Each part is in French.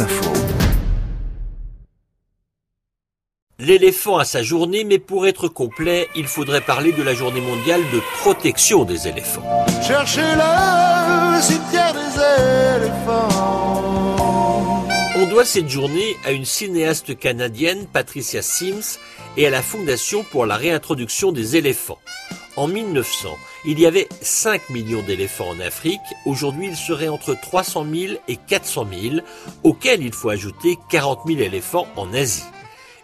Info. L'éléphant a sa journée, mais pour être complet, il faudrait parler de la journée mondiale de protection des éléphants. Cherchez le cimetière des éléphants. On doit cette journée à une cinéaste canadienne, Patricia Sims, et à la Fondation pour la réintroduction des éléphants. En 1900, il y avait 5 millions d'éléphants en Afrique. Aujourd'hui, il serait entre 300 000 et 400 000, auxquels il faut ajouter 40 000 éléphants en Asie.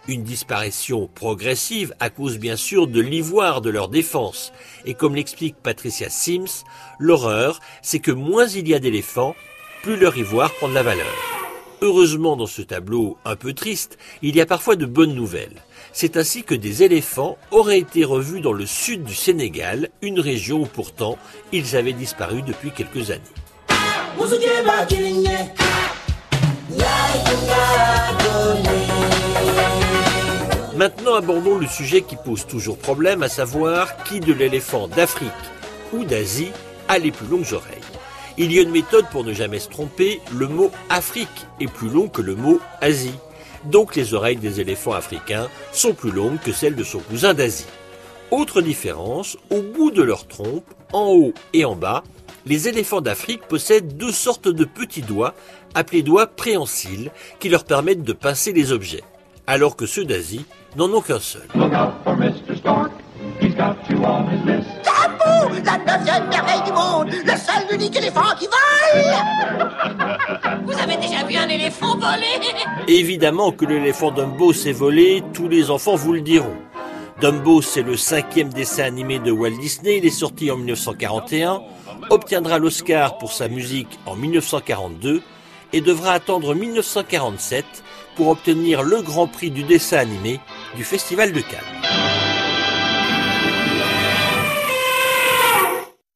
Une disparition progressive à cause bien sûr de l'ivoire de leur défense. Et comme l'explique Patricia Sims, l'horreur, c'est que moins il y a d'éléphants, plus leur ivoire prend de la valeur. Heureusement dans ce tableau un peu triste, il y a parfois de bonnes nouvelles. C'est ainsi que des éléphants auraient été revus dans le sud du Sénégal, une région où pourtant ils avaient disparu depuis quelques années. Maintenant abordons le sujet qui pose toujours problème, à savoir qui de l'éléphant d'Afrique ou d'Asie a les plus longues oreilles. Il y a une méthode pour ne jamais se tromper, le mot Afrique est plus long que le mot Asie. Donc les oreilles des éléphants africains sont plus longues que celles de son cousin d'Asie. Autre différence, au bout de leur trompe, en haut et en bas, les éléphants d'Afrique possèdent deux sortes de petits doigts, appelés doigts préhensiles, qui leur permettent de pincer les objets, alors que ceux d'Asie n'en ont qu'un seul. Unique éléphant qui vole Vous avez déjà vu un éléphant voler? Évidemment que l'éléphant Dumbo s'est volé, tous les enfants vous le diront. Dumbo, c'est le cinquième dessin animé de Walt Disney, il est sorti en 1941, obtiendra l'Oscar pour sa musique en 1942 et devra attendre 1947 pour obtenir le grand prix du dessin animé du Festival de Cannes.